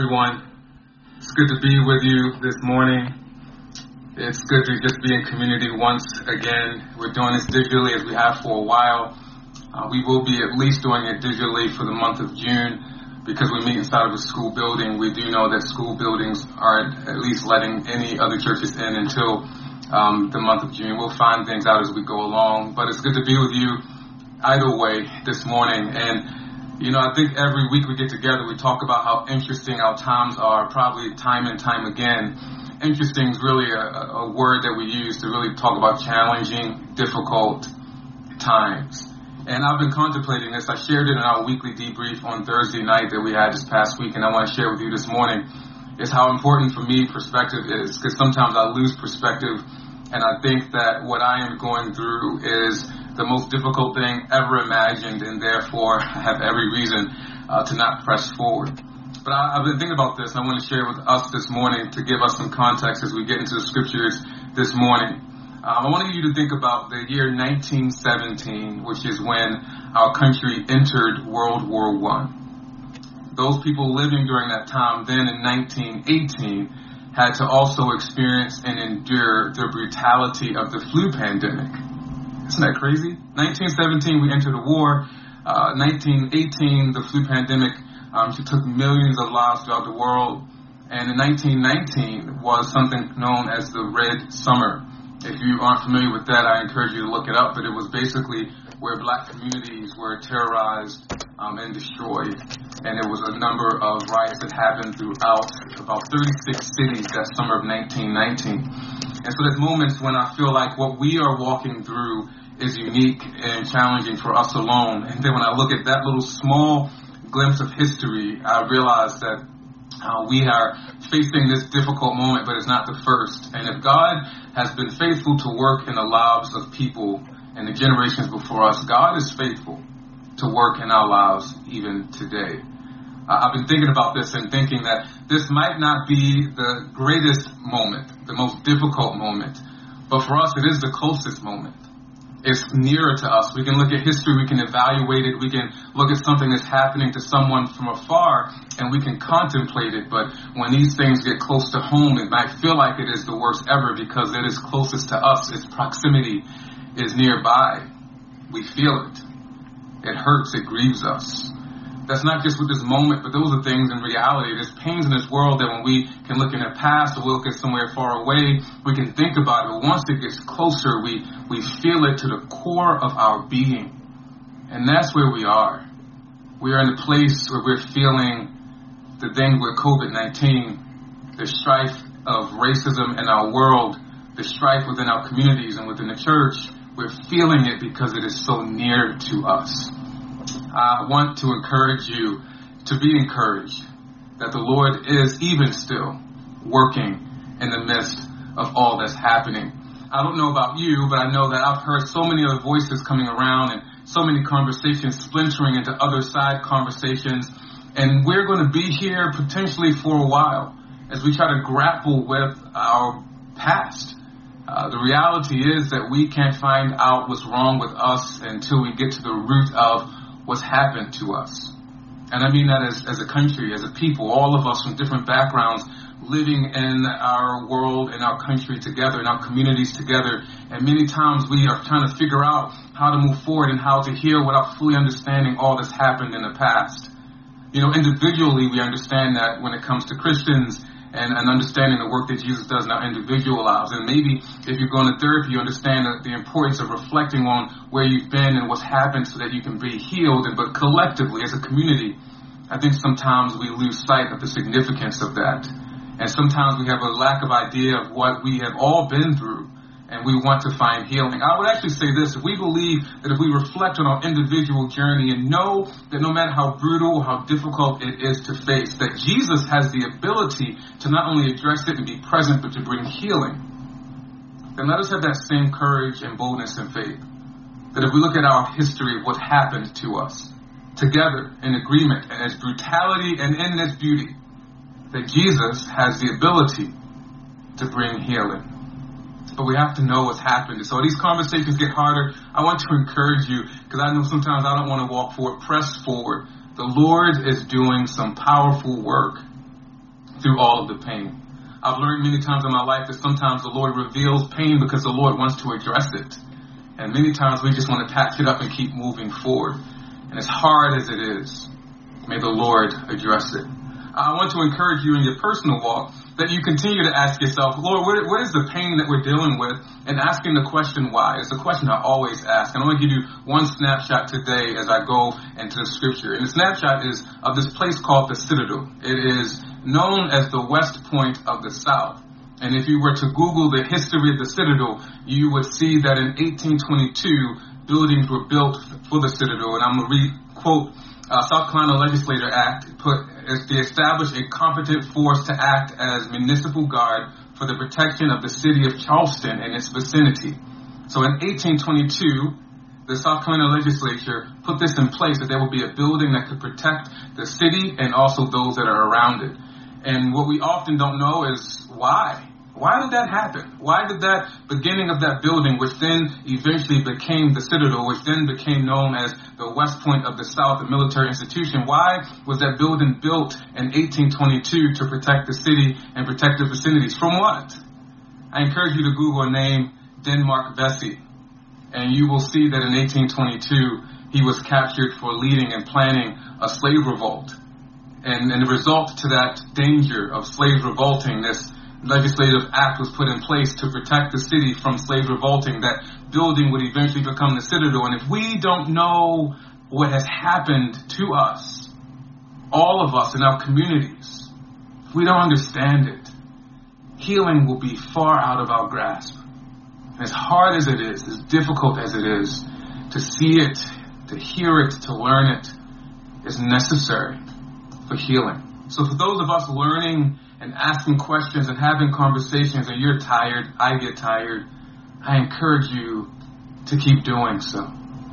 everyone. It's good to be with you this morning. It's good to just be in community once again. We're doing this digitally as we have for a while. Uh, we will be at least doing it digitally for the month of June because we meet inside of a school building. We do know that school buildings aren't at least letting any other churches in until um, the month of June. We'll find things out as we go along, but it's good to be with you either way this morning. And, you know, I think every week we get together, we talk about how interesting our times are, probably time and time again. Interesting is really a, a word that we use to really talk about challenging, difficult times. And I've been contemplating this. I shared it in our weekly debrief on Thursday night that we had this past week, and I want to share with you this morning is how important for me perspective is because sometimes I lose perspective and I think that what I am going through is the most difficult thing ever imagined and therefore I have every reason uh, to not press forward. But I, have been thinking about this I want to share with us this morning to give us some context as we get into the scriptures this morning. Um, I wanted you to think about the year 1917, which is when our country entered World War One. Those people living during that time then in 1918 had to also experience and endure the brutality of the flu pandemic. Isn't that crazy? 1917, we entered a war. Uh, 1918, the flu pandemic um, took millions of lives throughout the world. And in 1919 was something known as the Red Summer. If you aren't familiar with that, I encourage you to look it up. But it was basically where black communities were terrorized um, and destroyed. And there was a number of riots that happened throughout about 36 cities that summer of 1919. And so there's moments when I feel like what we are walking through is unique and challenging for us alone. And then when I look at that little small glimpse of history, I realize that uh, we are facing this difficult moment, but it's not the first. And if God has been faithful to work in the lives of people and the generations before us, God is faithful to work in our lives even today. Uh, I've been thinking about this and thinking that this might not be the greatest moment, the most difficult moment, but for us it is the closest moment is nearer to us. We can look at history, we can evaluate it, we can look at something that's happening to someone from afar, and we can contemplate it. But when these things get close to home, it might feel like it is the worst ever because it is closest to us. Its proximity is nearby. We feel it. It hurts, it grieves us that's not just with this moment, but those are things in reality. There's pains in this world that when we can look in the past or we look at somewhere far away, we can think about it. But once it gets closer, we, we feel it to the core of our being. And that's where we are. We are in a place where we're feeling the thing with COVID-19, the strife of racism in our world, the strife within our communities and within the church. We're feeling it because it is so near to us. I want to encourage you to be encouraged that the Lord is even still working in the midst of all that's happening. I don't know about you, but I know that I've heard so many other voices coming around and so many conversations splintering into other side conversations. And we're going to be here potentially for a while as we try to grapple with our past. Uh, the reality is that we can't find out what's wrong with us until we get to the root of what's happened to us. And I mean that as, as a country, as a people, all of us from different backgrounds living in our world, in our country together, in our communities together. And many times we are trying to figure out how to move forward and how to heal without fully understanding all that's happened in the past. You know, individually we understand that when it comes to Christians and, and understanding the work that Jesus does in our individual lives. And maybe if you're going to therapy, you understand the, the importance of reflecting on where you've been and what's happened so that you can be healed. And, but collectively, as a community, I think sometimes we lose sight of the significance of that. And sometimes we have a lack of idea of what we have all been through and we want to find healing. I would actually say this, if we believe that if we reflect on our individual journey and know that no matter how brutal how difficult it is to face, that Jesus has the ability to not only address it and be present, but to bring healing, then let us have that same courage and boldness and faith. That if we look at our history of what happened to us, together in agreement and its brutality and in its beauty, that Jesus has the ability to bring healing but we have to know what's happened. So these conversations get harder. I want to encourage you because I know sometimes I don't want to walk forward. Press forward. The Lord is doing some powerful work through all of the pain. I've learned many times in my life that sometimes the Lord reveals pain because the Lord wants to address it. And many times we just want to patch it up and keep moving forward. And as hard as it is, may the Lord address it. I want to encourage you in your personal walk that you continue to ask yourself, Lord, what, what is the pain that we're dealing with? And asking the question why. It's a question I always ask. And I'm going to give you one snapshot today as I go into the scripture. And the snapshot is of this place called the Citadel. It is known as the West Point of the South. And if you were to Google the history of the Citadel, you would see that in 1822, buildings were built for the Citadel. And I'm going to read, quote, uh, South Carolina Legislature Act put they establish a competent force to act as municipal guard for the protection of the city of Charleston and its vicinity. So in 1822, the South Carolina legislature put this in place that there would be a building that could protect the city and also those that are around it. And what we often don't know is why. Why did that happen? Why did that beginning of that building, which then eventually became the Citadel, which then became known as the West Point of the South, the military institution, why was that building built in 1822 to protect the city and protect the vicinities? From what? I encourage you to Google a name, Denmark Vesey, and you will see that in 1822 he was captured for leading and planning a slave revolt. And, and the result to that danger of slaves revolting, this legislative act was put in place to protect the city from slaves revolting, that building would eventually become the citadel. And if we don't know what has happened to us, all of us in our communities, if we don't understand it, healing will be far out of our grasp. And as hard as it is, as difficult as it is, to see it, to hear it, to learn it, is necessary for healing. So for those of us learning and asking questions and having conversations and you're tired, I get tired, I encourage you to keep doing so,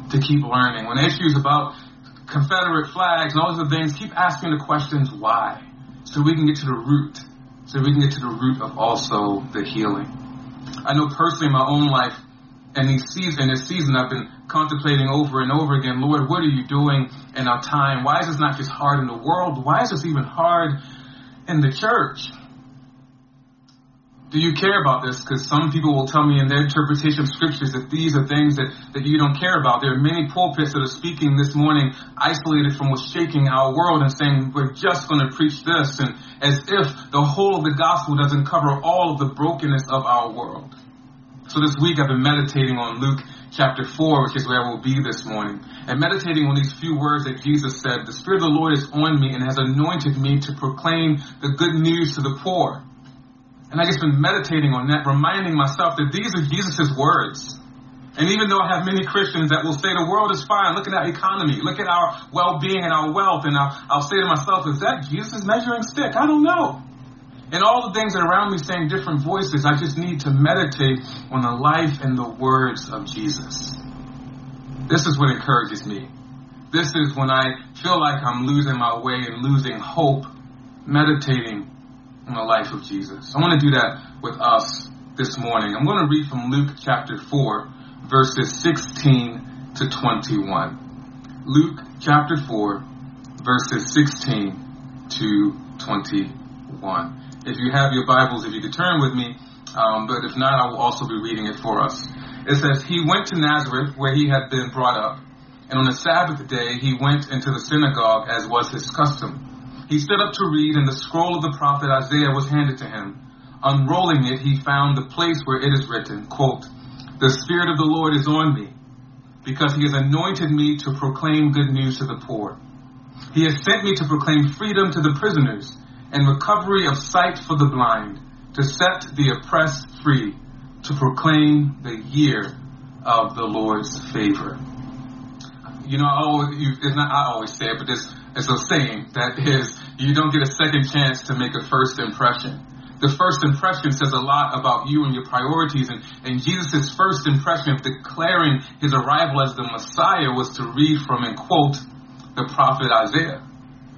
to keep learning. When issues about Confederate flags and all those other things, keep asking the questions why, so we can get to the root, so we can get to the root of also the healing. I know personally in my own life, and these season, this season, I've been contemplating over and over again, Lord, what are you doing in our time? Why is this not just hard in the world? Why is this even hard in the church? Do you care about this? Because some people will tell me in their interpretation of scriptures that these are things that, that you don't care about. There are many pulpits that are speaking this morning isolated from what's shaking our world and saying we're just going to preach this and as if the whole of the gospel doesn't cover all of the brokenness of our world. So this week I've been meditating on Luke chapter 4, which is where we'll be this morning. And meditating on these few words that Jesus said, the Spirit of the Lord is on me and has anointed me to proclaim the good news to the poor. And I just been meditating on that, reminding myself that these are Jesus' words. And even though I have many Christians that will say the world is fine, look at our economy, look at our well-being and our wealth, and I'll, I'll say to myself, is that Jesus' measuring stick? I don't know. And all the things around me saying different voices, I just need to meditate on the life and the words of Jesus. This is what encourages me. This is when I feel like I'm losing my way and losing hope, meditating on the life of Jesus. I want to do that with us this morning. I'm going to read from Luke chapter 4, verses 16 to 21. Luke chapter 4, verses 16 to 21. If you have your Bibles, if you could turn with me, um, but if not, I will also be reading it for us. It says, He went to Nazareth where he had been brought up, and on the Sabbath day he went into the synagogue as was his custom. He stood up to read, and the scroll of the prophet Isaiah was handed to him. Unrolling it, he found the place where it is written, quote, The Spirit of the Lord is on me, because he has anointed me to proclaim good news to the poor. He has sent me to proclaim freedom to the prisoners and recovery of sight for the blind, to set the oppressed free, to proclaim the year of the Lord's favor. You know, I always, it's not I always say it, but is a saying that is, you don't get a second chance to make a first impression. The first impression says a lot about you and your priorities, and, and Jesus' first impression of declaring his arrival as the Messiah was to read from and quote the prophet Isaiah.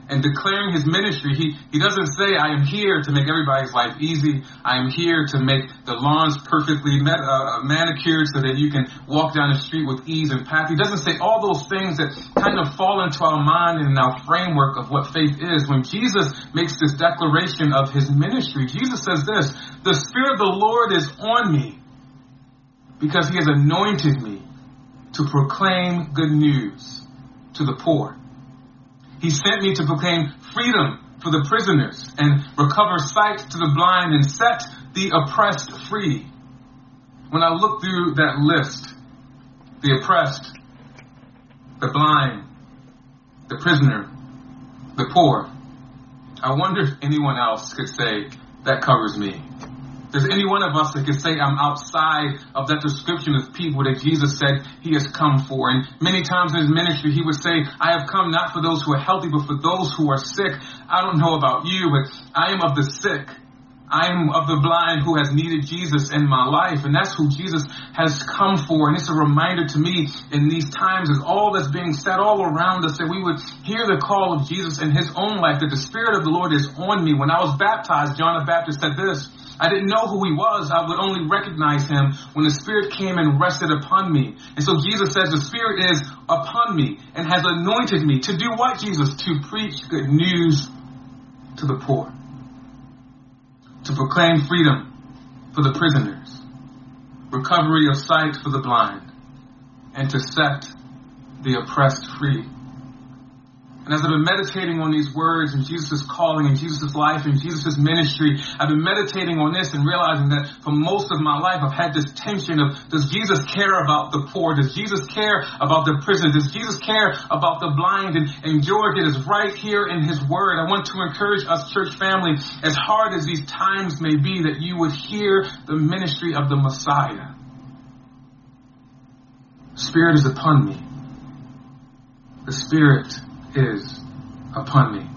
And declaring his ministry, he, he doesn't say, I am here to make everybody's life easy. I am here to make the lawns perfectly met, uh, manicured so that you can walk down the street with ease and path. He doesn't say all those things that kind of fall into our mind and our framework of what faith is. When Jesus makes this declaration of his ministry, Jesus says this, the Spirit of the Lord is on me because he has anointed me to proclaim good news to the poor. He sent me to proclaim freedom for the prisoners and recover sight to the blind and set the oppressed free. When I look through that list, the oppressed, the blind, the prisoner, the poor, I wonder if anyone else could say, that covers me. There's any one of us that can say I'm outside of that description of people that Jesus said he has come for. And many times in his ministry, he would say, I have come not for those who are healthy, but for those who are sick. I don't know about you, but I am of the sick. I am of the blind who has needed Jesus in my life. And that's who Jesus has come for. And it's a reminder to me in these times as all that's being said all around us that we would hear the call of Jesus in his own life, that the Spirit of the Lord is on me. When I was baptized, John the Baptist said this, I didn't know who he was. I would only recognize him when the Spirit came and rested upon me. And so Jesus says the Spirit is upon me and has anointed me to do what, Jesus? To preach good news to the poor. To proclaim freedom for the prisoners. Recovery of sight for the blind. And to set the oppressed free. And as I've been meditating on these words and Jesus' calling and Jesus' life and Jesus' ministry, I've been meditating on this and realizing that for most of my life I've had this tension of does Jesus care about the poor? Does Jesus care about the prison? Does Jesus care about the blind? And, and George, it is right here in his word. I want to encourage us church family, as hard as these times may be, that you would hear the ministry of the Messiah. Spirit is upon me. The Spirit is upon me.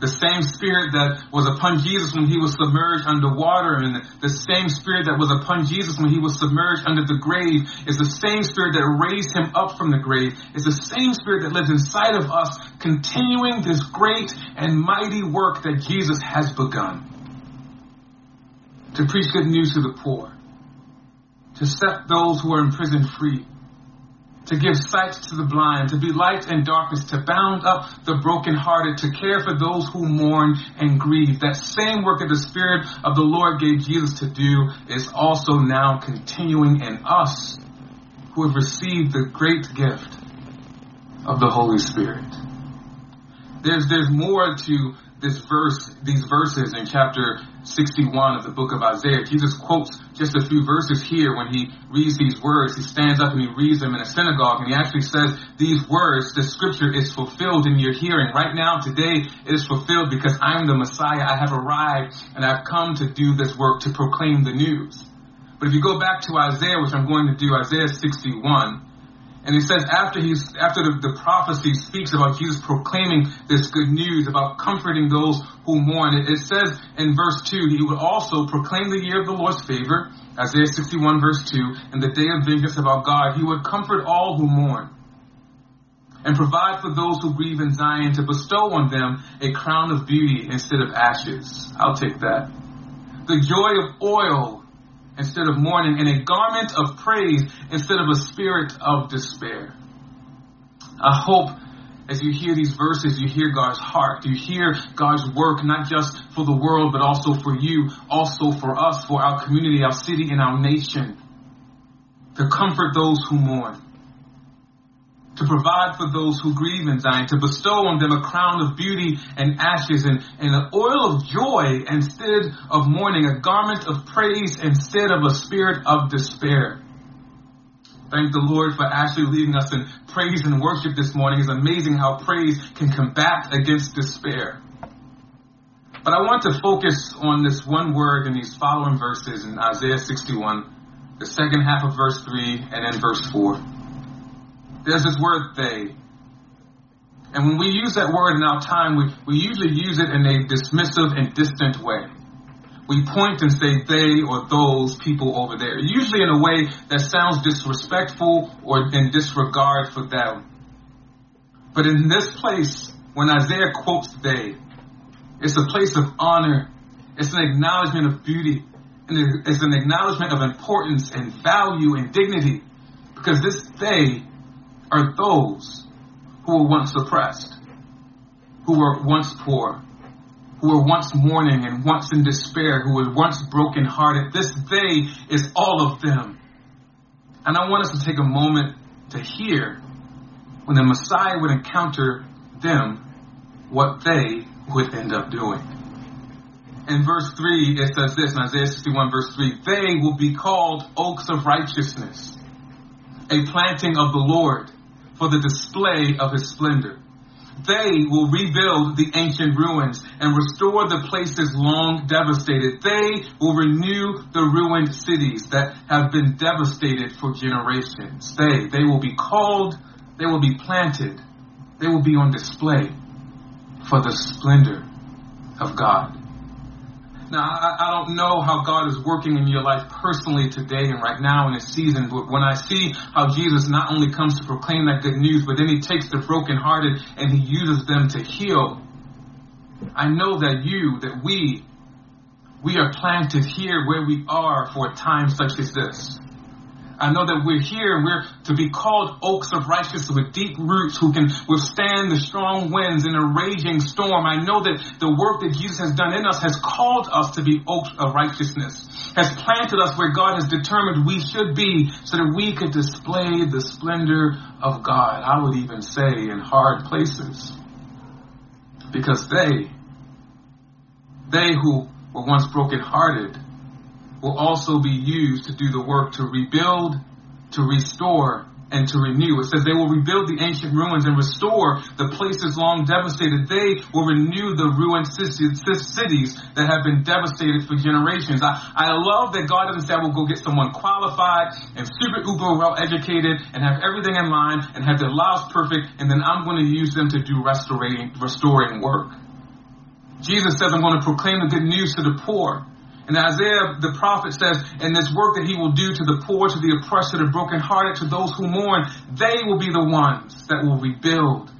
The same spirit that was upon Jesus when he was submerged under water, and the same spirit that was upon Jesus when he was submerged under the grave is the same spirit that raised him up from the grave. is the same spirit that lives inside of us continuing this great and mighty work that Jesus has begun. To preach good news to the poor. To set those who are in prison free to give sight to the blind, to be light in darkness, to bound up the brokenhearted, to care for those who mourn and grieve. That same work that the Spirit of the Lord gave Jesus to do is also now continuing in us who have received the great gift of the Holy Spirit. There's, there's more to this verse, these verses in chapter 61 of the book of Isaiah. Jesus quotes just a few verses here when he reads these words. He stands up and he reads them in a synagogue and he actually says these words, the scripture is fulfilled in your hearing. Right now, today, it is fulfilled because I am the Messiah. I have arrived and I've come to do this work to proclaim the news. But if you go back to Isaiah, which I'm going to do, Isaiah 61, and he says after he's after the, the, prophecy speaks about Jesus proclaiming this good news about comforting those who mourn, it, it says in verse two he would also proclaim the year of the Lord's favor, Isaiah 61 verse two, and the day of vengeance of our God. He would comfort all who mourn. And provide for those who grieve in Zion to bestow on them a crown of beauty instead of ashes. I'll take that. The joy of oil instead of mourning, and a garment of praise instead of a spirit of despair. I hope as you hear these verses, you hear God's heart. You hear God's work, not just for the world, but also for you, also for us, for our community, our city, and our nation. To comfort those who mourn to provide for those who grieve in Zion, to bestow on them a crown of beauty and ashes and, and an oil of joy instead of mourning, a garment of praise instead of a spirit of despair. Thank the Lord for actually leading us in praise and worship this morning. It's amazing how praise can combat against despair. But I want to focus on this one word in these following verses in Isaiah 61, the second half of verse 3 and then verse 4 there's this word they. And when we use that word in our time, we, we usually use it in a dismissive and distant way. We point and say they or those people over there, usually in a way that sounds disrespectful or in disregard for them. But in this place, when Isaiah quotes they, it's a place of honor. It's an acknowledgement of beauty. And it's an acknowledgement of importance and value and dignity. Because this they are those who were once oppressed, who were once poor, who were once mourning and once in despair, who were once brokenhearted. This they is all of them. And I want us to take a moment to hear when the Messiah would encounter them, what they would end up doing. In verse 3, it says this in Isaiah 61, verse 3 They will be called oaks of righteousness, a planting of the Lord for the display of his splendor. They will rebuild the ancient ruins and restore the places long devastated. They will renew the ruined cities that have been devastated for generations. They, they will be called, they will be planted, they will be on display for the splendor of God. Now, I, I, don't know how God is working in your life personally today and right now in this season, but when I see how Jesus not only comes to proclaim that good news, but then he takes the brokenhearted and he uses them to heal, I know that you, that we, we are planted here where we are for a time such as this. I know that we're here and we're to be called oaks of righteousness with deep roots who can withstand the strong winds in a raging storm. I know that the work that Jesus has done in us has called us to be oaks of righteousness, has planted us where God has determined we should be so that we could display the splendor of God. I would even say in hard places. Because they, they who were once brokenhearted, will also be used to do the work to rebuild, to restore, and to renew. It says they will rebuild the ancient ruins and restore the places long devastated. They will renew the ruined cities that have been devastated for generations. I, I love that God doesn't say, I will go get someone qualified and super uber well educated and have everything in line and have their lives perfect, and then I'm going to use them to do restoring, restoring work. Jesus says, I'm going to proclaim the good news to the poor. And Isaiah, the prophet says, and this work that he will do to the poor, to the oppressed, to the brokenhearted, to those who mourn, they will be the ones that will rebuild,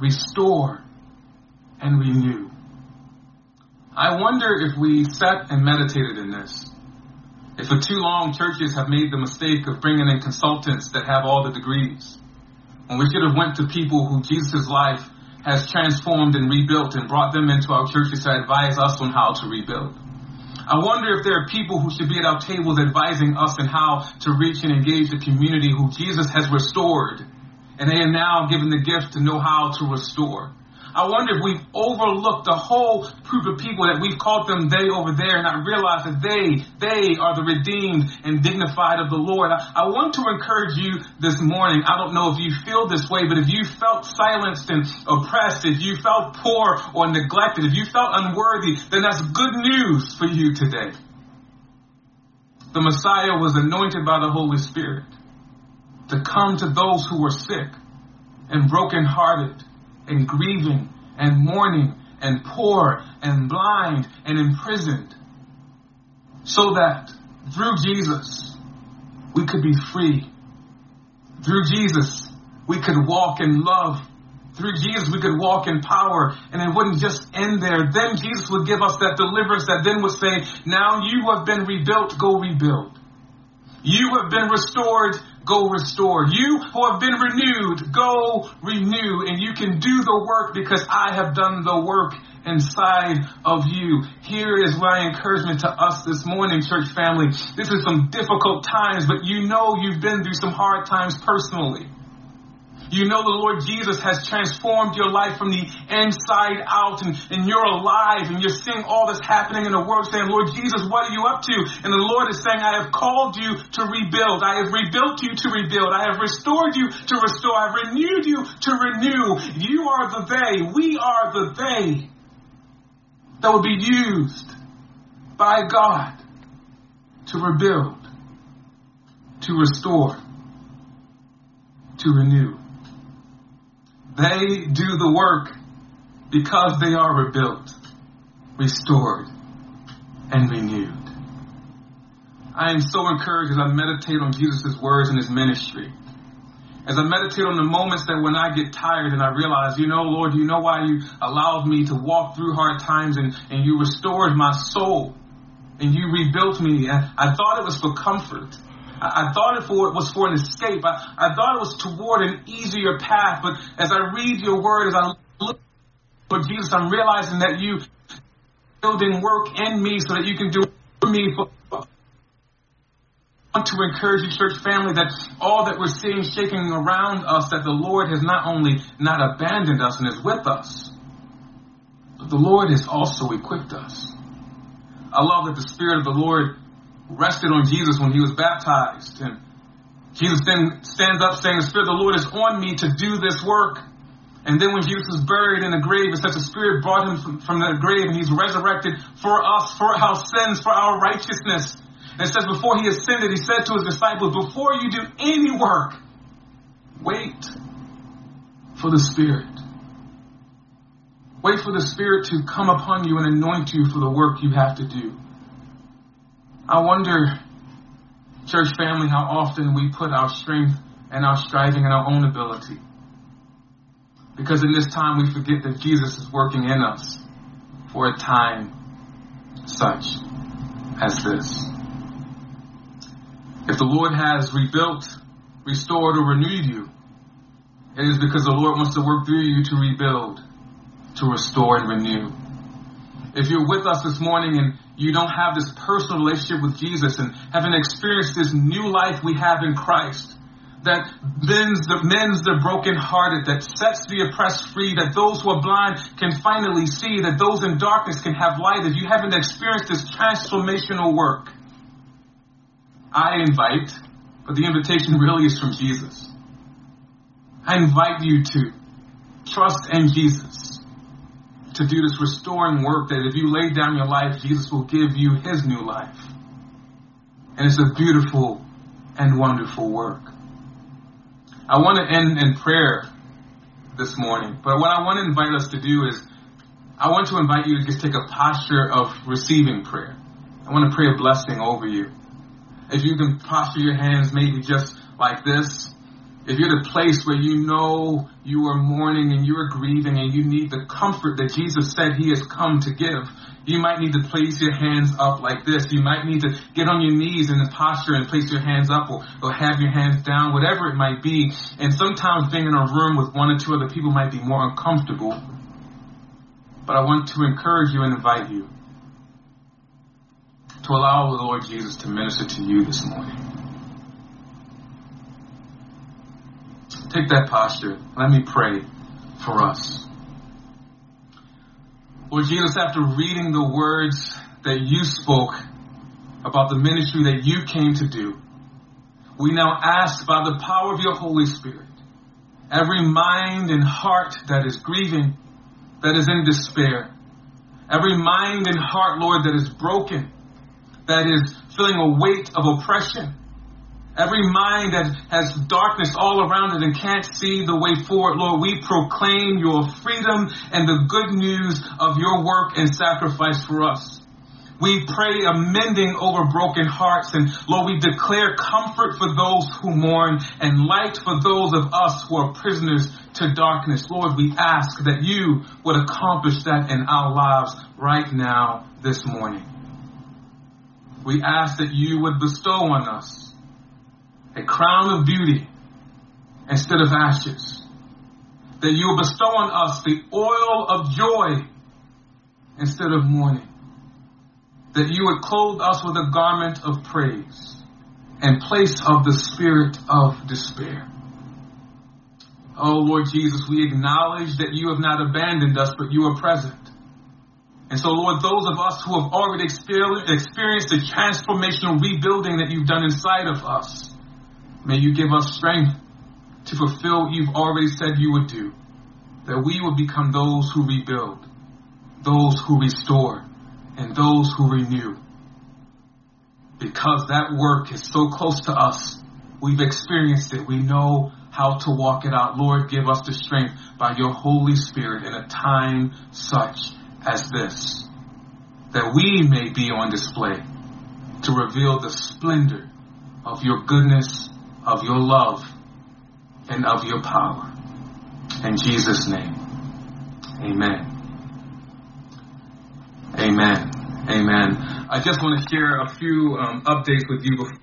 restore, and renew. I wonder if we sat and meditated in this. If for too long churches have made the mistake of bringing in consultants that have all the degrees, when we should have went to people who Jesus' life has transformed and rebuilt and brought them into our churches to advise us on how to rebuild. I wonder if there are people who should be at our tables advising us on how to reach and engage the community who Jesus has restored. And they are now given the gift to know how to restore. I wonder if we've overlooked the whole group of people that we've called them they over there and not realized that they, they are the redeemed and dignified of the Lord. I, I want to encourage you this morning. I don't know if you feel this way, but if you felt silenced and oppressed, if you felt poor or neglected, if you felt unworthy, then that's good news for you today. The Messiah was anointed by the Holy Spirit to come to those who were sick and brokenhearted and grieving and mourning and poor and blind and imprisoned so that through Jesus we could be free. Through Jesus we could walk in love. Through Jesus we could walk in power and it wouldn't just end there. Then Jesus would give us that deliverance that then would say, now you have been rebuilt, go rebuild. You have been restored, go restore. You who have been renewed, go renew. And you can do the work because I have done the work inside of you. Here is my encouragement to us this morning, church family. This is some difficult times, but you know you've been through some hard times personally. You know the Lord Jesus has transformed your life from the inside out and, and you're alive and you're seeing all that's happening in the world saying, Lord Jesus, what are you up to? And the Lord is saying, I have called you to rebuild. I have rebuilt you to rebuild. I have restored you to restore. I've renewed you to renew. You are the they. We are the they that will be used by God to rebuild, to restore, to renew. They do the work because they are rebuilt, restored, and renewed. I am so encouraged as I meditate on Jesus' words and his ministry. As I meditate on the moments that when I get tired and I realize, you know, Lord, you know why you allowed me to walk through hard times and, and you restored my soul and you rebuilt me. I, I thought it was for comfort. I, I thought it for, was for an escape. I, I thought it was toward an easier path. But as I read your word, as I look for Jesus, I'm realizing that you building work in me so that you can do for me for, want to encourage you, church family, that all that we're seeing shaking around us, that the Lord has not only not abandoned us and is with us, but the Lord has also equipped us. I love that the Spirit of the Lord rested on Jesus when he was baptized. And Jesus then stands up saying, The Spirit of the Lord is on me to do this work. And then when Jesus was buried in the grave, it says the Spirit brought him from, from the grave and he's resurrected for us, for our sins, for our righteousness. And it says before he ascended, he said to his disciples, before you do any work, wait for the Spirit. Wait for the Spirit to come upon you and anoint you for the work you have to do. I wonder, church family, how often we put our strength and our striving in our own ability. Because in this time we forget that Jesus is working in us for a time such as this. If the Lord has rebuilt, restored, or renewed you, it is because the Lord wants to work through you to rebuild, to restore, and renew. If you're with us this morning and you don't have this personal relationship with Jesus and haven't experienced this new life we have in Christ, that mends the, mends the brokenhearted, that sets the oppressed free, that those who are blind can finally see, that those in darkness can have light. If you haven't experienced this transformational work, I invite, but the invitation really is from Jesus. I invite you to trust in Jesus, to do this restoring work that if you lay down your life, Jesus will give you his new life. And it's a beautiful and wonderful work. I want to end in prayer this morning, but what I want to invite us to do is I want to invite you to just take a posture of receiving prayer. I want to pray a blessing over you if you can posture your hands maybe just like this, if you're the place where you know you are mourning and you are grieving and you need the comfort that Jesus said he has come to give, you might need to place your hands up like this. You might need to get on your knees in the posture and place your hands up or, or have your hands down, whatever it might be. And sometimes being in a room with one or two other people might be more uncomfortable. But I want to encourage you and invite you to allow the Lord Jesus to minister to you this morning. Take that posture. Let me pray for us. Lord Jesus, after reading the words that you spoke about the ministry that you came to do, we now ask by the power of your Holy Spirit, every mind and heart that is grieving, that is in despair, every mind and heart, Lord, that is broken, that is feeling a weight of oppression. Every mind that has darkness all around it and can't see the way forward, Lord, we proclaim your freedom and the good news of your work and sacrifice for us. We pray a mending over broken hearts and Lord, we declare comfort for those who mourn and light for those of us who are prisoners to darkness. Lord, we ask that you would accomplish that in our lives right now this morning we ask that you would bestow on us a crown of beauty instead of ashes. That you bestow on us the oil of joy instead of mourning. That you would clothe us with a garment of praise in place of the spirit of despair. Oh Lord Jesus, we acknowledge that you have not abandoned us, but you are present. And so, Lord, those of us who have already experienced the transformational rebuilding that you've done inside of us, may you give us strength to fulfill what you've already said you would do. That we will become those who rebuild, those who restore, and those who renew. Because that work is so close to us. We've experienced it. We know how to walk it out. Lord, give us the strength by your Holy Spirit in a time such as this, that we may be on display to reveal the splendor of your goodness, of your love and of your power. In Jesus' name, amen. Amen. Amen. I just want to share a few um, updates with you before